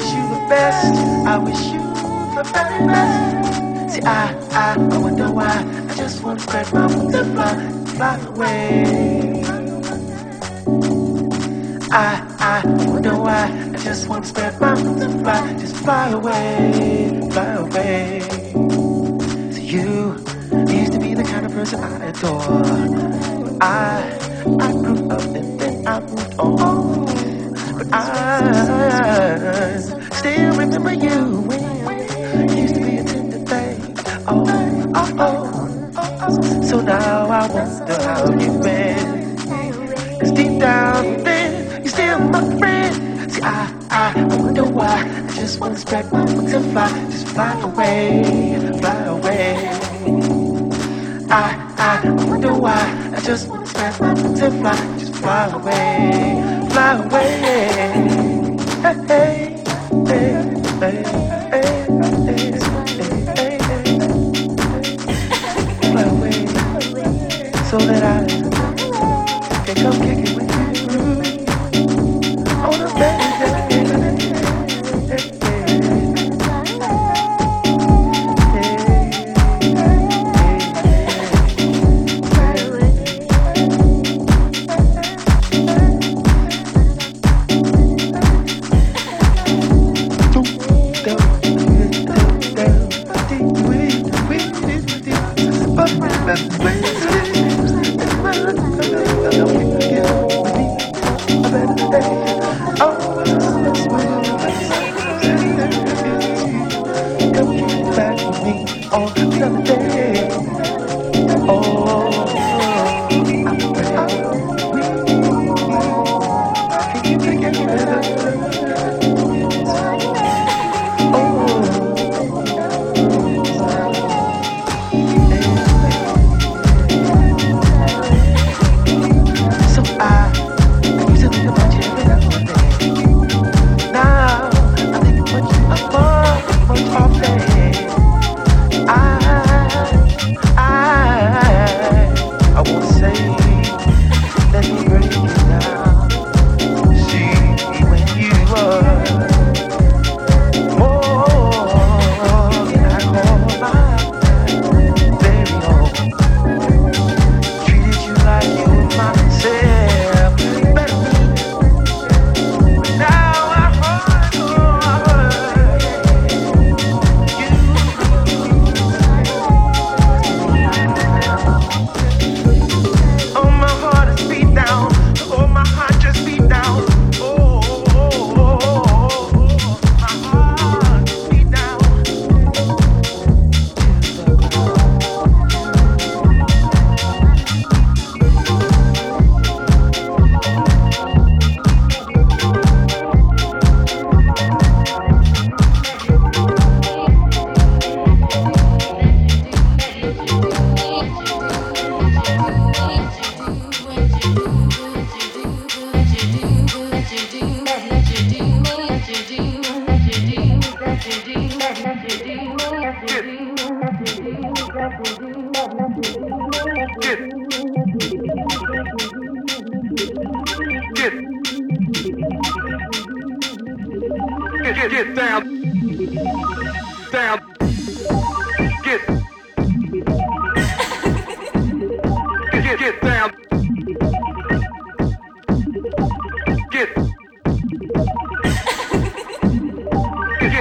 wish you the best. I wish you the very best. See, I, I, I wonder why. I just want to spread my wings and fly, fly away. I, I wonder why. I just want to spread my wings and fly, just fly away, fly away. So you used to be the kind of person I adore. I, I grew up and then I moved on. I still remember you when used to be a tender thing. Oh, oh, oh, oh. oh. So now I wonder how you've been. Cause deep down then, you're still my friend. See, I, I wonder why. I just wanna spread my wings and fly. Just fly away, fly away. I, I wonder why. I just wanna spread my wings and fly. Just fly away my way. Hey, hey, hey, hey, so that I.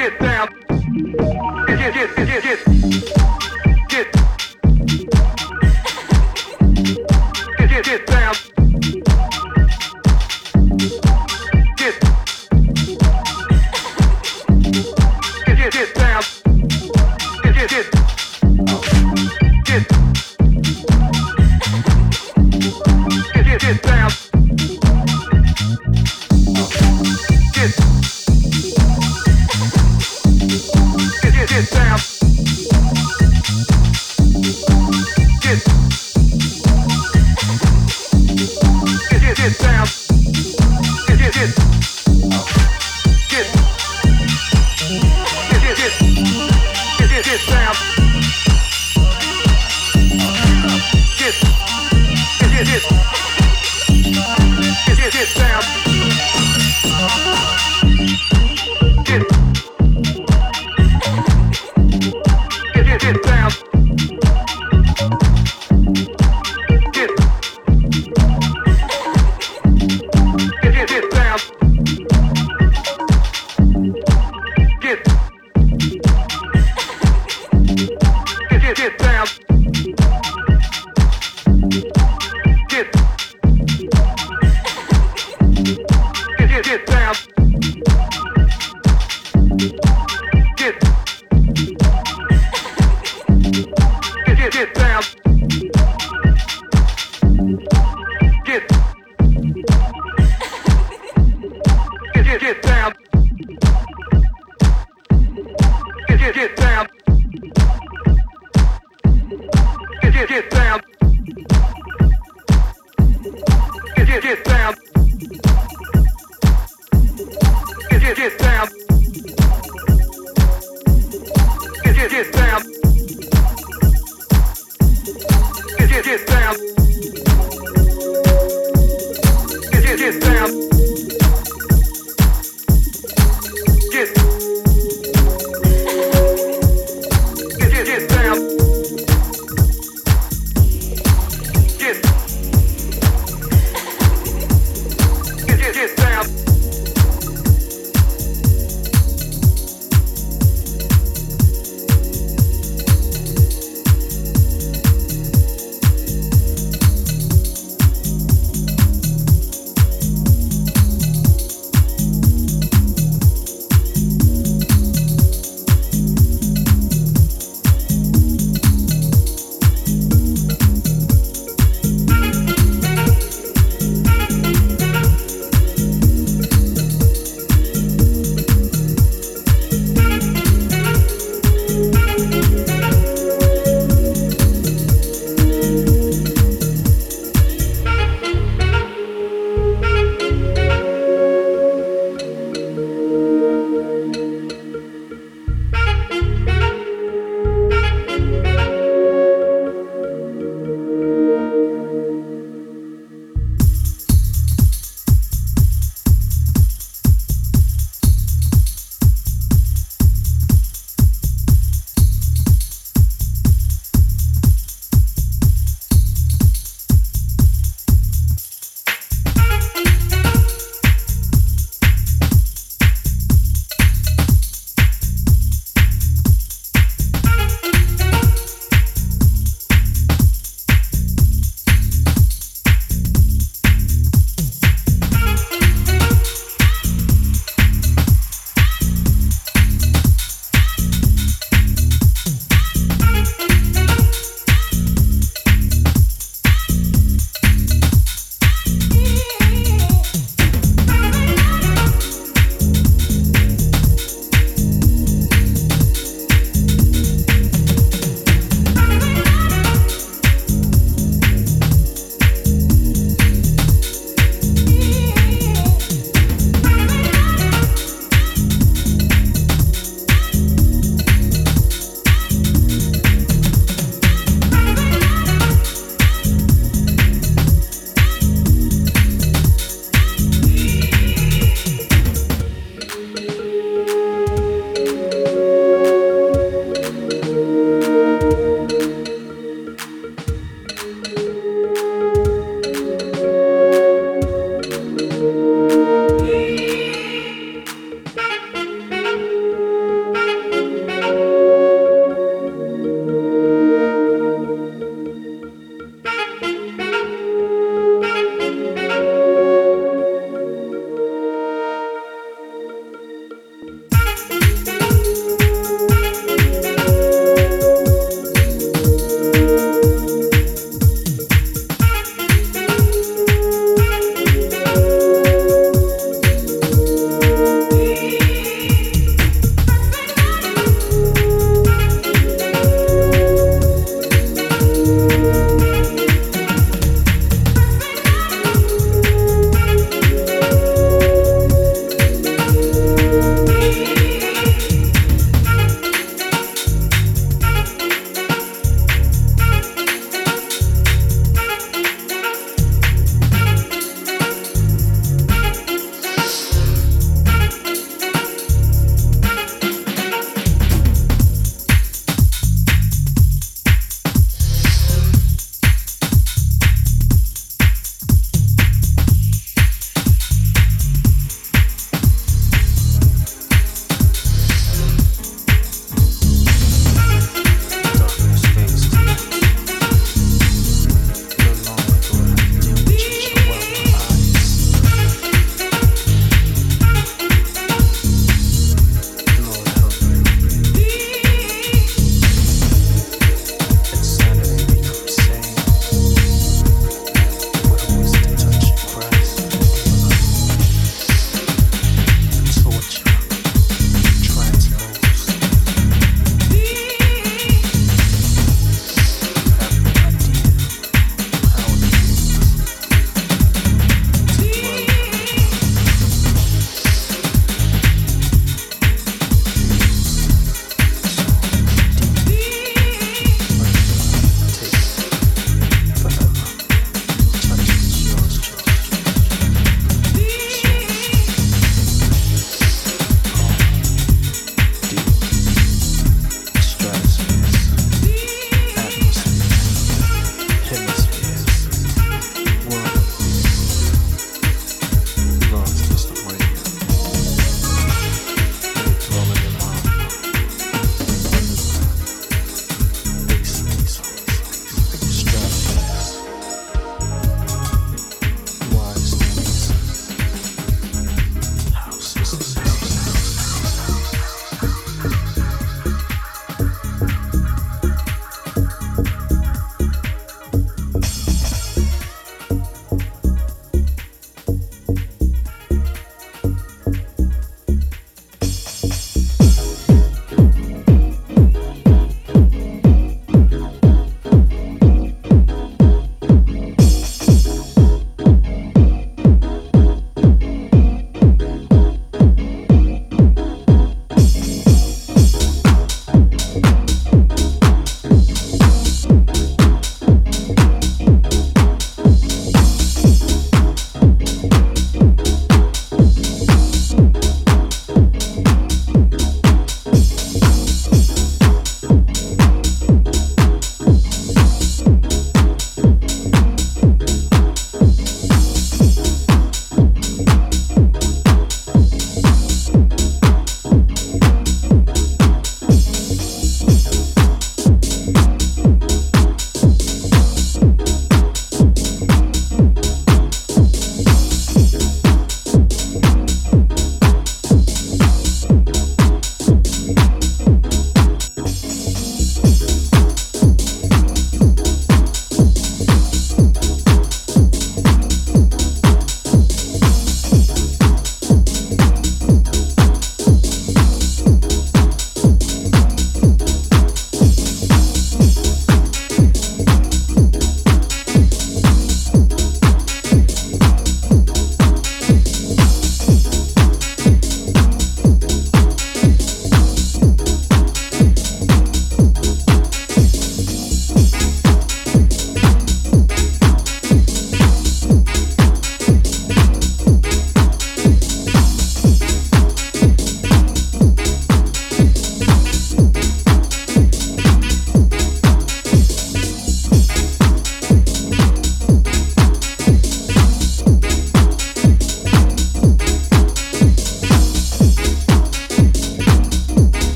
de, de, de, de, de, de, de. Get, get down. Get, get, get down. Get, get, get down. Get, get, get down.